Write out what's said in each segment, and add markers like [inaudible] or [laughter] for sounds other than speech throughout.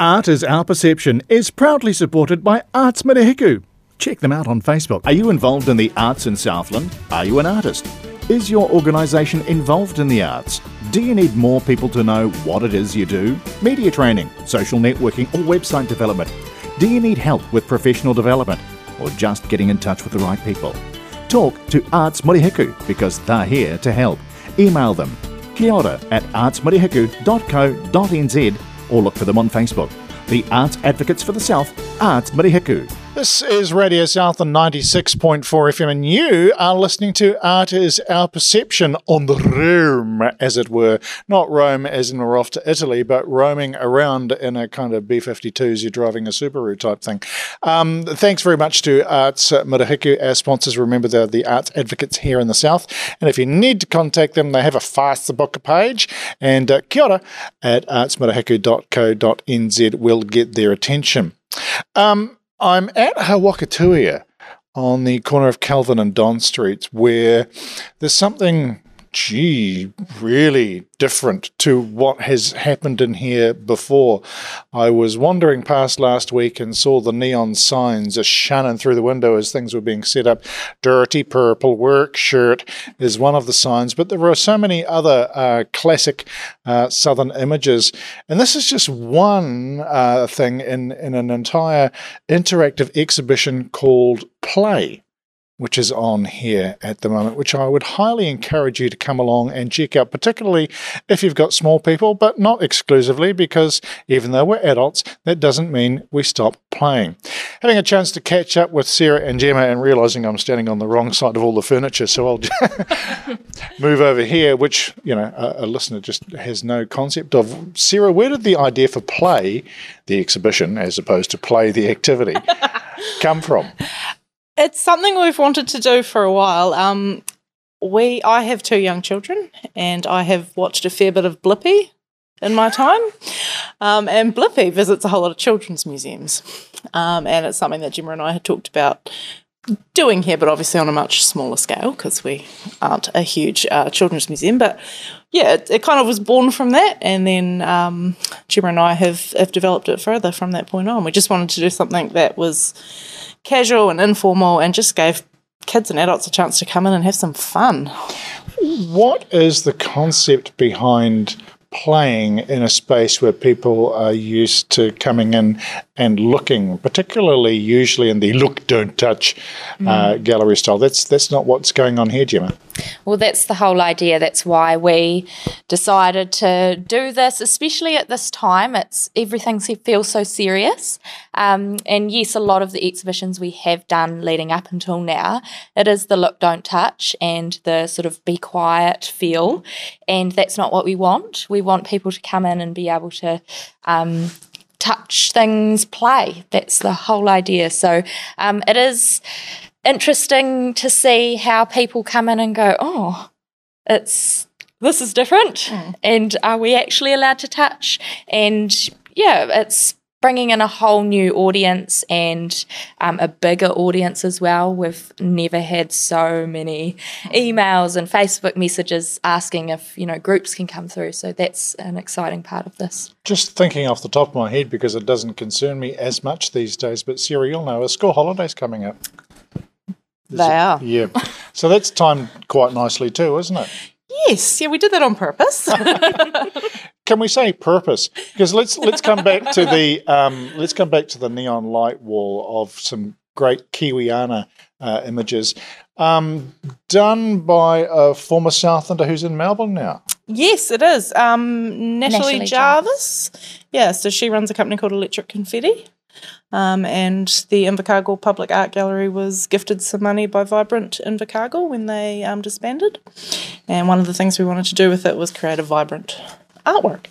Art is Our Perception is proudly supported by Arts Murihiku. Check them out on Facebook. Are you involved in the arts in Southland? Are you an artist? Is your organisation involved in the arts? Do you need more people to know what it is you do? Media training, social networking, or website development? Do you need help with professional development? Or just getting in touch with the right people? Talk to Arts Murihiku because they're here to help. Email them kia ora at artsmurihiku.co.nz or look for them on Facebook. The Arts Advocates for the South, Arts Murihiku. This is Radio South on 96.4 FM, and you are listening to Art is Our Perception on the roam, as it were. Not Rome as in we're off to Italy, but roaming around in a kind of B 52s, you're driving a Subaru type thing. Um, thanks very much to Arts Murihiku, our sponsors. Remember, they're the arts advocates here in the South. And if you need to contact them, they have a Facebook page. And uh, kia ora at artsmurihiku.co.nz will get their attention. Um, I'm at He Waka Tuia on the corner of Kelvin and Don Streets where there's something, gee, really different to what has happened in here before. I was wandering past last week and saw the neon signs just shining through the window as things were being set up. Dirty purple work shirt is one of the signs, but there were so many other uh, classic uh, southern images. And this is just one uh, thing in, in an entire interactive exhibition called Play which is on here at the moment, which I would highly encourage you to come along and check out, particularly if you've got small people, but not exclusively, because even though we're adults, that doesn't mean we stop playing. Having a chance to catch up with Sarah and Gemma and realizing I'm standing on the wrong side of all the furniture, so I'll [laughs] move over here, which, you know, a, a listener just has no concept of. Sarah, where did the idea for play, the exhibition, as opposed to play the activity, [laughs] come from? It's something we've wanted to do for a while. Um, we, I have two young children, and I have watched a fair bit of Blippi in my time. Um, and Blippi visits a whole lot of children's museums, um, and it's something that Gemma and I had talked about doing here, but obviously on a much smaller scale because we aren't a huge uh, children's museum. But yeah, it, it, kind of was born from that, and then um, Gemma and I have have developed it further from that point on. We just wanted to do something that was casual and informal and just gave kids and adults a chance to come in and have some fun. What is the concept behind playing in a space where people are used to coming in and looking, particularly usually in the look, don't touch uh, mm. gallery style. That's that's not what's going on here, Gemma. Well, that's the whole idea. That's why we decided to do this, especially at this time. It's everything feels so serious, um, and yes, a lot of the exhibitions we have done leading up until now, it is the look, don't touch, and the sort of be quiet feel, and that's not what we want. We want people to come in and be able to. Um, touch things, play. That's the whole idea. So um, it is interesting to see how people come in and go, oh, it's this is different, mm. and are we actually allowed to touch? And yeah, it's bringing in a whole new audience and um, a bigger audience as well. We've never had so many emails and Facebook messages asking if you know groups can come through. So that's an exciting part of this. Just thinking off the top of my head because it doesn't concern me as much these days. But Sarah, you'll know, a school holidays coming up. They are. Yeah. So that's timed quite nicely too, isn't it? Yes. Yeah, we did that on purpose. [laughs] [laughs] Can we say purpose? Because let's let's come back to the um, let's come back to the neon light wall of some great Kiwiana uh, images, um, done by a former Southlander who's in Melbourne now. Yes, it is. Um, Natalie, Natalie Jarvis. Yeah, so she runs a company called Electric Confetti. Um, and the Invercargill Public Art Gallery was gifted some money by Vibrant Invercargill when they um, disbanded. And one of the things we wanted to do with it was create a vibrant artwork.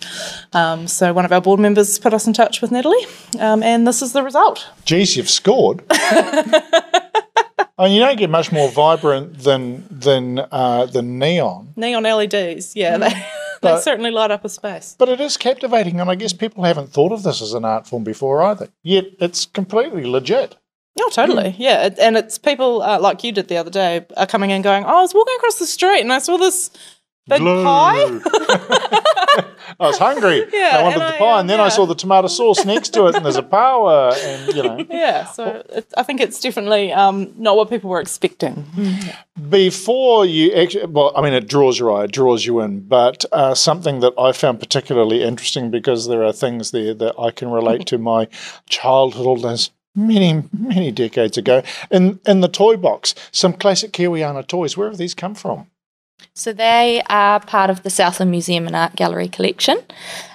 Um, so one of our board members put us in touch with Natalie, um, and this is the result. Geez, you've scored. [laughs] I mean, you don't get much more vibrant than than uh, than neon, Neon LEDs, yeah, they, they But- certainly light up a space. but it is captivating, and I guess people haven't thought of this as an art form before either. Yet it's completely legit. Oh, totally. Yeah. It, and it's people uh, like you did the other day are coming in going, oh, I was walking across the street and I saw this big Glue. pie. [laughs] [laughs] I was hungry. [laughs] Yeah, I wanted the I, pie, um, and then I saw the tomato sauce next to it, and there's a power, and you know. [laughs] Yeah. So it, I think it's definitely um, not what people were expecting. Before you actually, well, I mean, it draws your eye, it draws you in, but uh, something that I found particularly interesting because there are things there that I can relate to my childhood as many, many decades ago. In in the toy box, some classic Kiwiana toys. Where have these come from? So they are part of the Southland Museum and Art Gallery collection.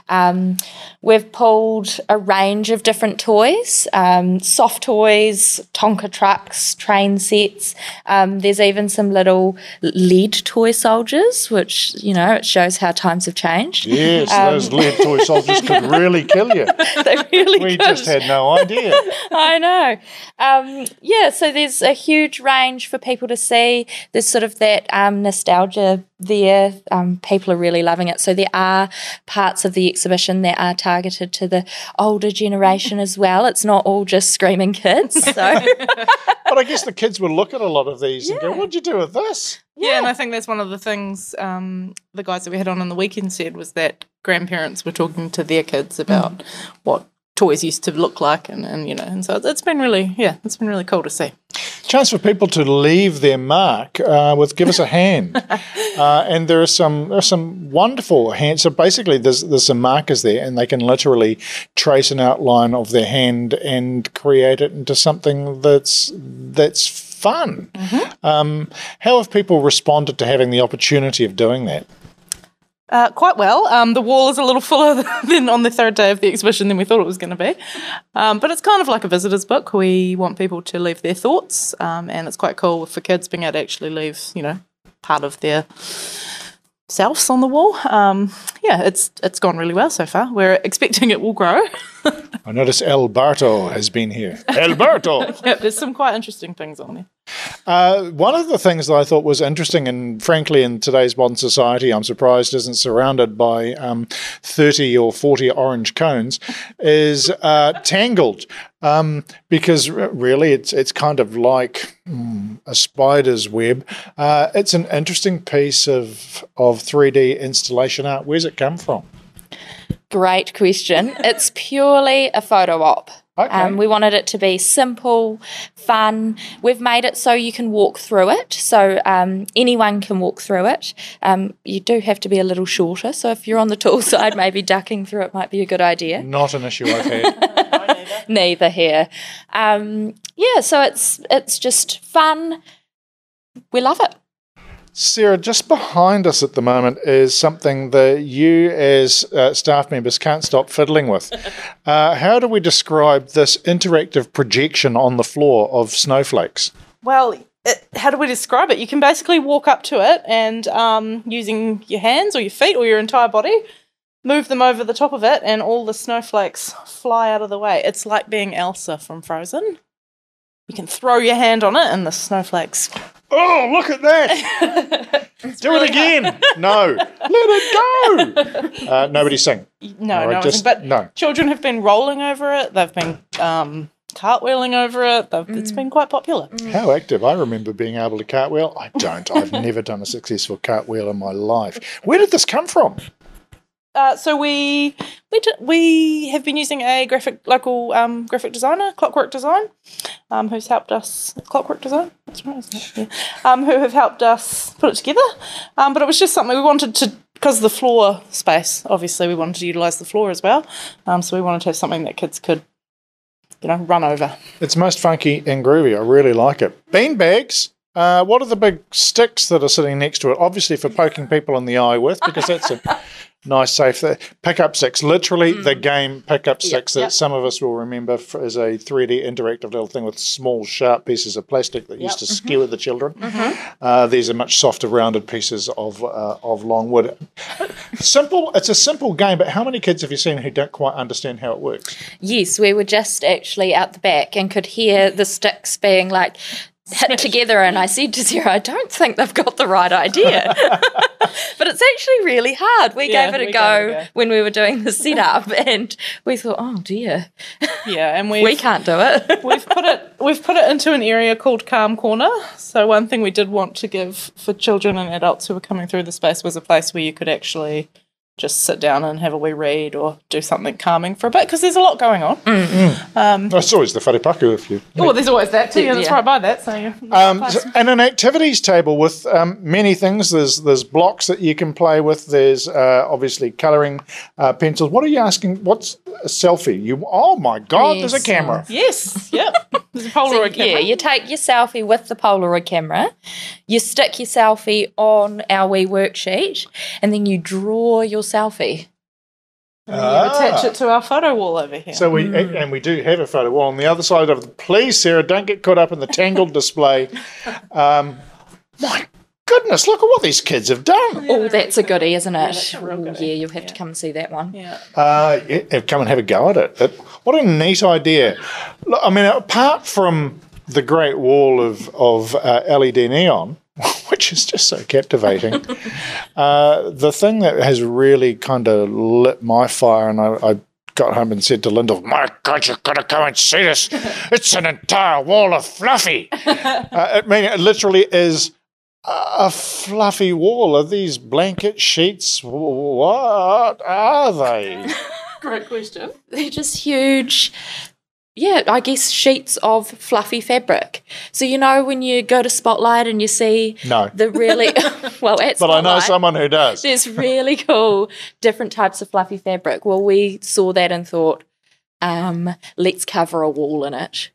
Um, we've pulled a range of different toys, um, soft toys, Tonka trucks, train sets. Um, there's even some little lead toy soldiers, which you know it shows how times have changed. Yes, Um, those lead toy [laughs] soldiers could really kill you. they really We could. just had no idea. [laughs] I know. Um, yeah, so there's a huge range for people to see. There's sort of that um, nostalgia there. Um, people are really loving it. So there are parts of the exhibition that are targeted to the older generation as well. It's not all just screaming kids. So [laughs] But I guess the kids would look at a lot of these and go, "What'd you do with this?" Yeah. and I think that's one of the things um, the guys that we had on on the weekend said was that grandparents were talking to their kids about what toys used to look like, and, and you know, and so it's been really, yeah, it's been really cool to see. Chance for people to leave their mark uh, with give us a hand. [laughs] Uh, and there are some there are some wonderful hands. So basically there's there's some markers there and they can literally trace an outline of their hand and create it into something that's that's fun. Um, how have people responded to having the opportunity of doing that Uh, quite well. Um, the wall is a little fuller [laughs] than on the third day of the exhibition than we thought it was going to be. Um, but it's kind of like a visitor's book. We want people to leave their thoughts, um, and it's quite cool for kids being able to actually leave, you know, part of their selves on the wall. Um, yeah, it's it's gone really well so far. We're expecting it will grow. [laughs] I notice Alberto has been here. Alberto! [laughs] yeah, there's some quite interesting things on there. Uh, one of the things that I thought was interesting, and frankly, in today's modern society, I'm surprised isn't surrounded by um, 30 or 40 orange cones, is uh, Tangled. Um, because really, it's it's kind of like mm, a spider's web. Uh, it's an interesting piece of of 3D installation art. Where's it come from? great question. It's purely a photo op. Okay. Um, we wanted it to be simple, fun. We've made it so you can walk through it, so um, anyone can walk through it. Um, you do have to be a little shorter, so if you're on the tall [laughs] side, maybe ducking through it might be a good idea. Not an issue I've [laughs] had. Neither here. Um, yeah, so it's it's just fun. We love it. Sarah, just behind us at the moment is something that you, as uh, staff members, can't stop fiddling with. [laughs] Uh, how do we describe this interactive projection on the floor of snowflakes? Well, it, how do we describe it? You can basically walk up to it and um, using your hands or your feet or your entire body, move them over the top of it, and all the snowflakes fly out of the way. It's like being Elsa from Frozen. You can throw your hand on it, and the snowflakes. Oh, look at that! [laughs] Do it again! [laughs] No, let it go! [laughs] Uh, nobody sing. No, All right, no, just- but no. children have been rolling over it. They've been um, cartwheeling over it. They've, It's been quite popular. How active. I remember being able to cartwheel. I don't. I've never done a successful cartwheel in my life. Where did this come from? Uh, so we we we have been using a graphic local um, graphic designer, Clockwork Design, um, who's helped us. Clockwork Design, that's right, isn't it? Yeah. Um, who have helped us put it together. Um, but it was just something we wanted to because the floor space. Obviously, we wanted to utilise the floor as well. Um, so we wanted to have something that kids could you know, run over. It's most funky and groovy. I really like it. Bean bags. Uh, what are the big sticks that are sitting next to it? Obviously, for poking people in the eye with, because that's a [laughs] nice, safe th- pickup sticks. Literally, the game pickup sticks that Mm. yep. some of us will remember as a 3D interactive little thing with small, sharp pieces of plastic that used to Mm-hmm. skewer the children. Uh, these are much softer, rounded pieces of uh, of long wood. Simple. It's a simple game, but how many kids have you seen who don't quite understand how it works? Yes, we were just actually out the back and could hear the sticks being like hit together. And I said to Sarah, I don't think they've got the right idea. [laughs] but it's actually really hard. We Yeah, gave it a go, go. when we were doing the setup [laughs] and we thought, oh dear, Yeah, and we've, we can't do it. [laughs] we've put it we've put it into an area called Calm Corner. So one thing we did want to give for children and adults who were coming through the space was a place where you could actually just sit down and have a wee read or do something calming for a bit because there's a lot going on. That's always the wharepaku if you Oh, there's always that too. Yeah, that's right by that. So Um, so- and an activities table with um, many things. There's there's blocks that you can play with. There's uh, obviously colouring uh, pencils. What are you asking? What's a selfie? You? Oh my God! there's a camera. yes, yep. There's a So, Polaroid yeah, you take your selfie with the Polaroid camera, you stick your selfie on our wee worksheet, and then you draw your selfie. And you attach it to our photo wall over here. So we and we do have a photo wall on the other side of the. Please, Sarah, don't get caught up in the tangled [laughs] display. Um, my goodness, look at what these kids have done. Oh, that's a goodie, isn't it? that's a real Oh, goodie. yeah, you'll have to come and see that one. yeah. Uh, yeah, come and have a go at it. It- What a neat idea! Look, I mean, apart from the Great Wall of of uh, LED neon, which is just so captivating, [laughs] uh, the thing that has really kind of lit my fire, and I. I Got home and said to Linda, "My God, you've got to come and see this! It's an entire wall of fluffy. [laughs] uh, I mean, it literally is a fluffy wall. Are these blanket sheets? What are they? [laughs] Great question. They're just huge, yeah, I guess sheets of fluffy fabric. So, you know, when you go to Spotlight and you see No. the really, [laughs] well, at But I know someone who does. There's really [laughs] cool different types of fluffy fabric. Well, we saw that and thought, um, let's cover a wall in it.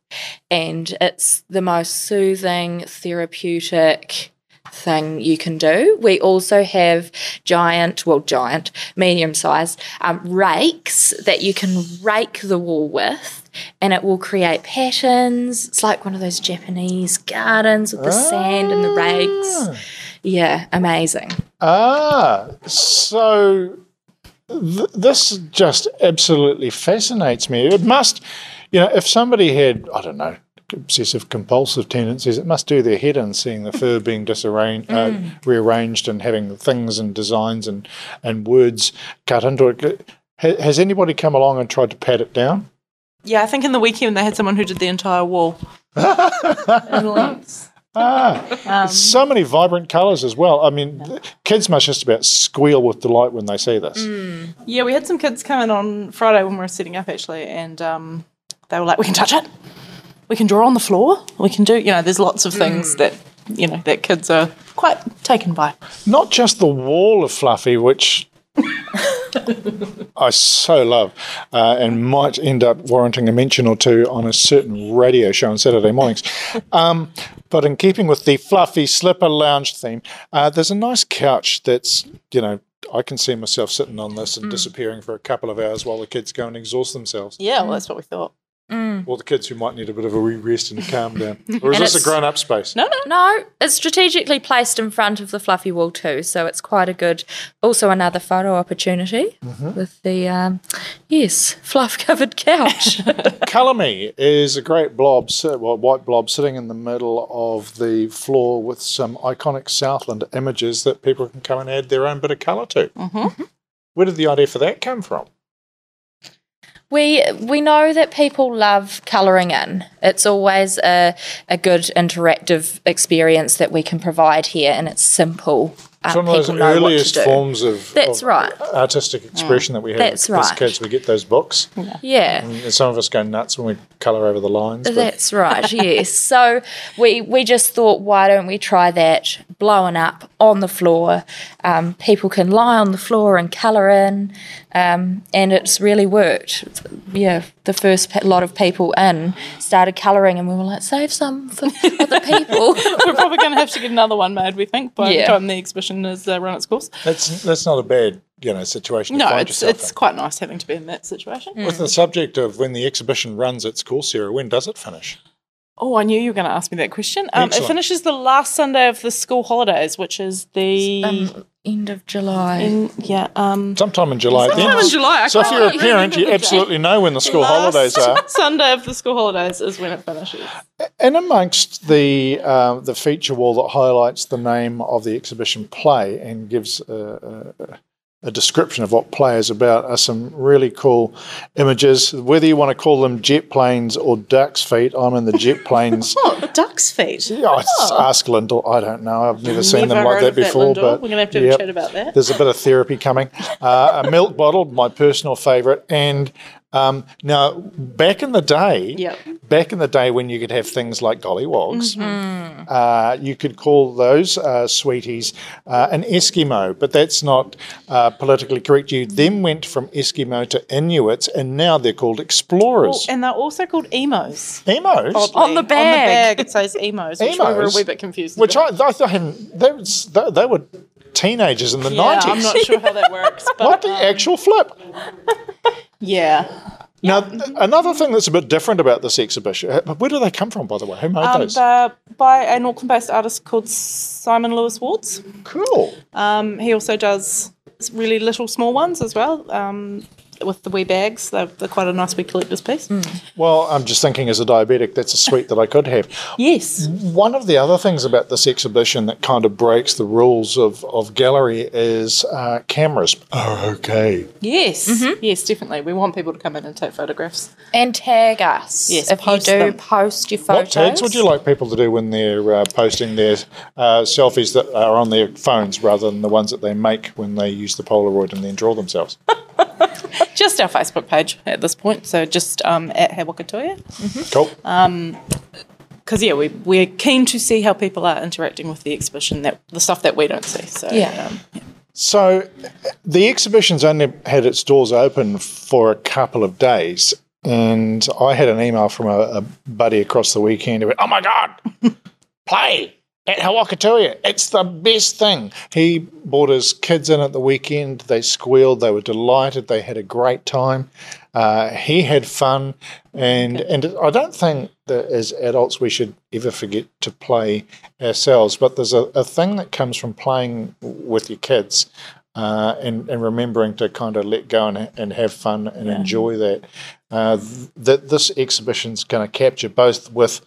And it's the most soothing, therapeutic thing you can do. We also have giant, well, giant, medium sized um, rakes that you can rake the wall with. And it will create patterns. It's like one of those Japanese gardens with the sand and the rakes. Yeah, amazing. Ah, so th- this just absolutely fascinates me. It must, you know, if somebody had, I don't know, obsessive compulsive tendencies, it must do their head in seeing the fur being disarranged, uh, rearranged, and having things and designs and and words cut into it. Has anybody come along and tried to pat it down? Yeah, I think in the weekend they had someone who did the entire wall. in lengths. Ah, so many vibrant colours as well. I mean, th- kids must just about squeal with delight when they see this. Yeah, we had some kids come in on Friday when we were setting up actually, and um, they were like, "We can touch it. We can draw on the floor. We can do, you know, there's lots of things that you know that kids are quite taken by." Not just the wall of Fluffy, which [laughs] I so love uh, and might end up warranting a mention or two on a certain radio show on Saturday mornings. [laughs] Um, but in keeping with the Fluffy Slipper Lounge theme, uh, there's a nice couch that's, you know, I can see myself sitting on this and disappearing for a couple of hours while the kids go and exhaust themselves. Yeah, well, that's what we thought. Or the kids who might need a bit of a wee rest and a calm down. [laughs] Or is this a grown up space? No, no, No, it's strategically placed in front of the fluffy wall too, so it's quite a good. Also, another photo opportunity with the um, yes fluff covered couch. [laughs] Colour Me is a great blob, well, white blob sitting in the middle of the floor with some iconic Southland images that people can come and add their own bit of colour to. Mm-hmm. Where did the idea for that come from? We we know that people love colouring in. It's always a a good interactive experience that we can provide here, and it's simple um, It's one of those people know what to earliest forms of, That's of right. artistic expression that we have That's as right. kids. We get those books. Yeah. And some of us go nuts when we colour over the lines. That's right, [laughs] yes. So we we just thought, why don't we try that blowing up on the floor? Um, people can lie on the floor and colour in, um, and it's really worked. Yeah, the first pe- lot of people in started colouring, and we were like, save some for the people. [laughs] We're probably going to have to get another one made, we think, by Yeah. the time the exhibition is uh, run its course. that's that's not a bad you know situation to No, find it's it's in. quite nice having to be in that situation. With the subject of when the exhibition runs its course, Sarah, when does it finish? Oh, I knew you were going to ask me that question. Um, it finishes the last Sunday of the school holidays, which is the um, end of July. in, yeah um, Sometime in July. Sometime in July, I So if you're a parent, you absolutely know when the school last holidays are. [laughs] Sunday of the school holidays is when it finishes. And amongst the um, the feature wall that highlights the name of the exhibition play and gives a, a, a description of what play is about are some really cool images. Whether you want to call them jet planes or duck's feet, I'm in the jet [laughs] planes. Oh, duck's feet. Yeah, it's ask Lyndall. I don't know. I've never seen them like that of that, before. But We're going to have to have a chat about that. There's a bit of therapy coming. Uh, a milk bottle, my personal favourite. And um, now, back in the day, Yep. back in the day when you could have things like gollywogs, Mm-hmm. uh, you could call those uh, sweeties uh, an Eskimo, but that's not uh, politically correct. You then went from Eskimo to Inuits, and now they're called Oh, explorers. and they're also called emos. Emos, Oddly. On the On the bag. bag, it says emos, which we were a wee bit confused which about. I, I, I haven't. They, was- they, they were teenagers in the yeah, 90s. I'm not sure how that works, but what the um, actual flip? [laughs] yeah. Now, th- another thing that's a bit different about this exhibition, uh, where do they come from, by the way? Who made Um, those? they're by an Auckland-based artist called Simon Lewis Wards. cool. Um, he also does really little small ones as well. Um, with the wee bags, they're, they're quite a nice wee collector's piece. Well, I'm just thinking as a diabetic, that's a sweet that I could have. Yes. One of the other things about this exhibition that kind of breaks the rules of, of gallery is uh, cameras are okay. Yes. Yes, definitely. We want people to come in and take photographs. and tag us. Yes, if you do them. post your photos. What tags would you like people to do when they're uh, posting their uh, selfies that are on their phones rather than the ones that they make when they use the Polaroid and then draw themselves? [laughs] [laughs] Just our Facebook page at this point. So just um, at He Waka Tuia. Cool. Because, yeah, we, we're keen to see how people are interacting with the exhibition, that the stuff that we don't see. So, Yeah. um, So the exhibition's only had its doors open for a couple of days. And I had an email from a, a buddy across the weekend who went, Oh my God, [laughs] play at He Waka Tuia. It's the best thing. He brought his kids in at the weekend. They squealed. They were delighted. They had a great time. Uh, he had fun. And, and I don't think that as adults we should ever forget to play ourselves. But there's a, a thing that comes from playing with your kids uh, and, and remembering to kind of let go and, and have fun and enjoy that. Uh, th- that this exhibition's going to capture both with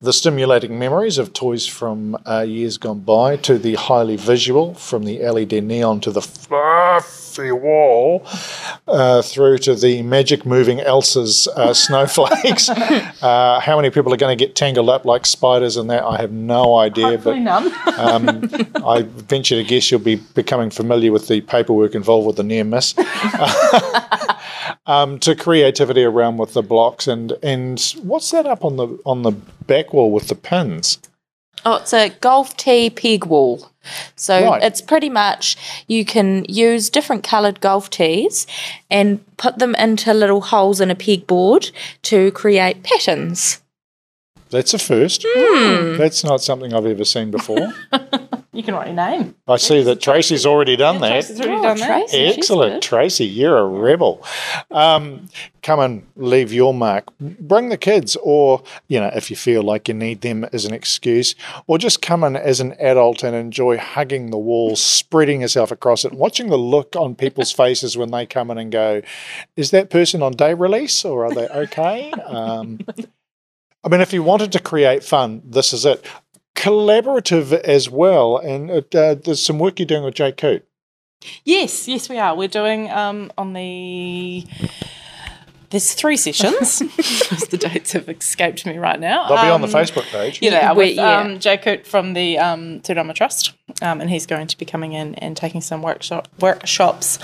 the stimulating memories of toys from uh, years gone by to the highly visual from the LED neon to the fluffy wall uh, through to the magic moving Elsa's uh, [laughs] snowflakes. [laughs] uh, how many people are going to get tangled up like spiders in that? I have no idea. hopefully none. Um, I venture to guess you'll be becoming familiar with the paperwork involved with the near miss. [laughs] um, to creativity around with the blocks and and what's that up on the on the back wall with the pins? Oh, it's a golf tee peg wall. So Right. it's pretty much you can use different coloured golf tees and put them into little holes in a pegboard to create patterns. That's a first. That's not something I've ever seen before. [laughs] you can write your name. I see that Tracy's already done that. Tracy's already Oh, done that. Tracy. she's Excellent. Tracy. You're a rebel. Um, come and leave your mark. Bring the kids, or you know, if you feel like you need them as an excuse, or just come in as an adult and enjoy hugging the wall, spreading yourself across it, watching the look on people's [laughs] faces when they come in and go, "Is that person on day release, or are they okay?" Um, I mean, if you wanted to create fun, this is it. Collaborative as well, and uh, there's some work you're doing with Jake Coote. Yes, yes, we are. We're doing um, on the there's three sessions [laughs] the dates have escaped me right now. They'll be on the Um, Facebook page. Yeah, they are We- with yeah. um, Jay Coote from the um, Tudama Trust, um, and he's going to be coming in and taking some workshop workshops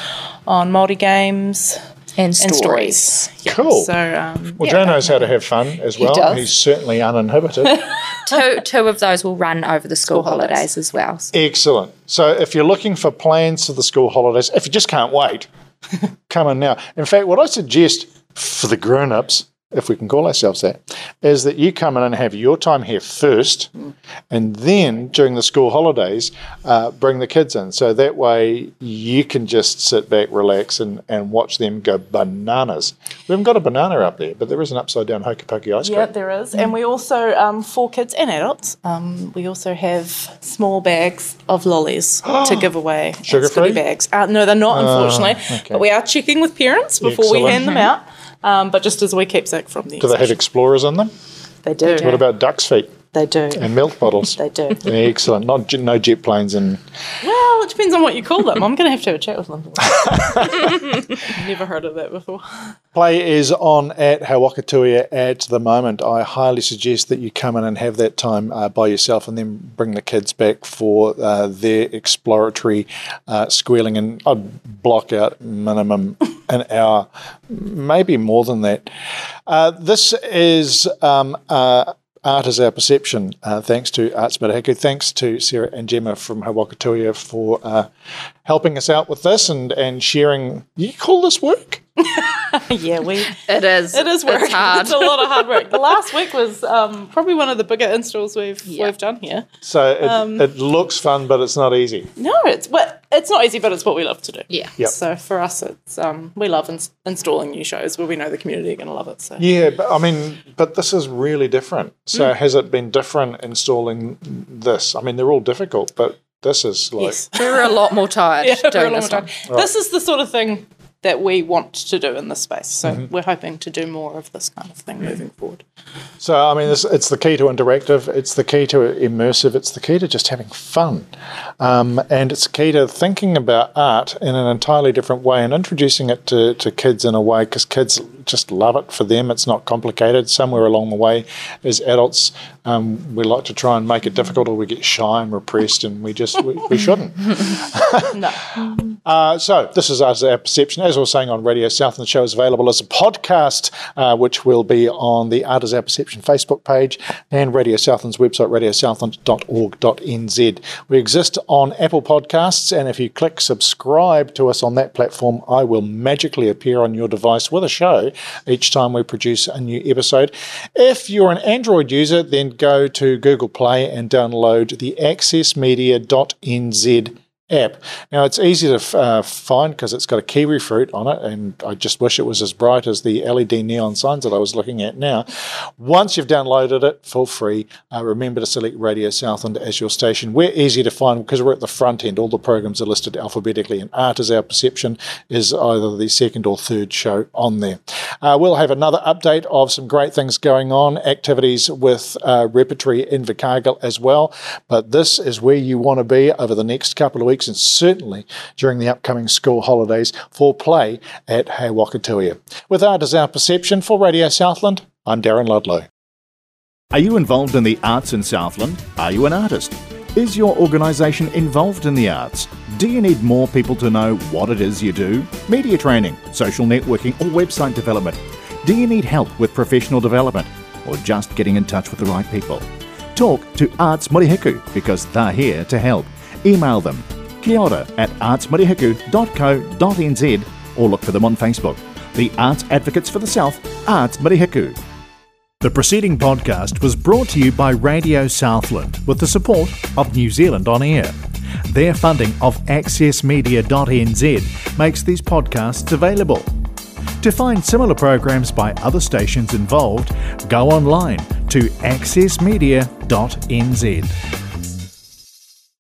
on multi games And and stories. stories. Yeah, Cool. So, um, Well, yeah, Joe knows how to have fun as well. does. He's certainly uninhibited. [laughs] two, two of those will run over the school, School holidays. holidays. as well. So Excellent. So if you're looking for plans for the school holidays, if you just can't wait, [laughs] come in now. In fact, what I suggest for the grown ups, if we can call ourselves that, is that you come in and have your time here first, and then during the school holidays, uh, bring the kids in. So that way you can just sit back, relax, and, and watch them go bananas. We haven't got a banana up there, but there is an upside down hokey pokey ice cream. Yeah, there is. And we also, um, for kids and adults, um, we also have small bags of lollies [gasps] to give away. Sugar-free? bags. Uh, no, they're not, unfortunately. okay. But we are checking with parents before we hand them out. Um, but just as we keepsake from the Do they have explorers in them? They do. What about duck's feet They do. and milk bottles? They do. Excellent. Not no jet planes and Well, it depends on what you call them. I'm going to have to have a chat with them. [laughs] Never heard of that before. Play is on at He Waka Tuia at the moment. I highly suggest that you come in and have that time uh, by yourself and then bring the kids back for uh, their exploratory uh, squealing. And I'd block out minimum an hour, maybe more than that. Uh, this is. Um, uh, Art is our perception. Uh, thanks to Arts Murihiku. Thanks to Sarah and Gemma from He Waka Tuia for uh, helping us out with this and, and sharing. You call this work? [laughs] yeah, we. it is. It is work. It's hard. It's a lot of hard work. The [laughs] last week was um, probably one of the bigger installs we've we've done here. So it, Um, it looks fun, but it's not easy. No, it's what it's not easy, but it's what we love to do. Yeah. Yep. So for us, it's um, we love ins- installing new shows where we know the community are going to love it. So Yeah, but I mean, but this is really different. So Hmm. has it been different installing this? I mean, they're all difficult, but this is like yes, We were a lot more tired [laughs] yeah, for a doing long this time. one. This is the sort of thing that we want to do in this space. So Mm-hmm. we're hoping to do more of this kind of thing moving forward. so. I mean, this, it's the key to interactive. It's the key to immersive. It's the key to just having fun, um, and it's the key to thinking about art in an entirely different way and introducing it to, to kids in a way because kids just love it. For them, it's not complicated. Somewhere along the way, as adults, um, we like to try and make it difficult, or we get shy and repressed, and we just we, we shouldn't. [laughs] [laughs] No, Uh, so this is us, our perception. As I was saying on Radio South, and the show is available as a podcast, uh, which will be on the Art is Our Perception Facebook page and Radio Southland's website, radiosouthland.org.nz. We exist on Apple Podcasts, and if you click subscribe to us on that platform, I will magically appear on your device with a show each time we produce a new episode. If you're an Android user, then go to Google Play and download the accessmedia.nz app. Now it's easy to uh, find because it's got a kiwi fruit on it, and I just wish it was as bright as the LED neon signs that I was looking at now. Once you've downloaded it for free, uh, remember to select Radio Southland as your station. We're easy to find because we're at the front end. All the programs are listed alphabetically, and Art is Our Perception is either the second or third show on there. Uh, we'll have another update of some great things going on, activities with uh, repertory Invercargill as well. But this is where you want to be over the next couple of weeks, and certainly during the upcoming school holidays for play at He Waka Tuia. With Art is Our Perception for Radio Southland, I'm Darren Ludlow. Are you involved in the arts in Southland? Are you an artist? Is your organisation involved in the arts? Do you need more people to know what it is you do? Media training, social networking, or website development? Do you need help with professional development? Or just getting in touch with the right people? Talk to Arts Murihiku because they're here to help. Email them kia ora at artsmurihiku.co.nz or look for them on Facebook. The Arts Advocates for the South, Arts Murihiku. The preceding podcast was brought to you by Radio Southland with the support of New Zealand On Air. Their funding of accessmedia.nz makes these podcasts available. To find similar programs by other stations involved, go online to accessmedia.nz.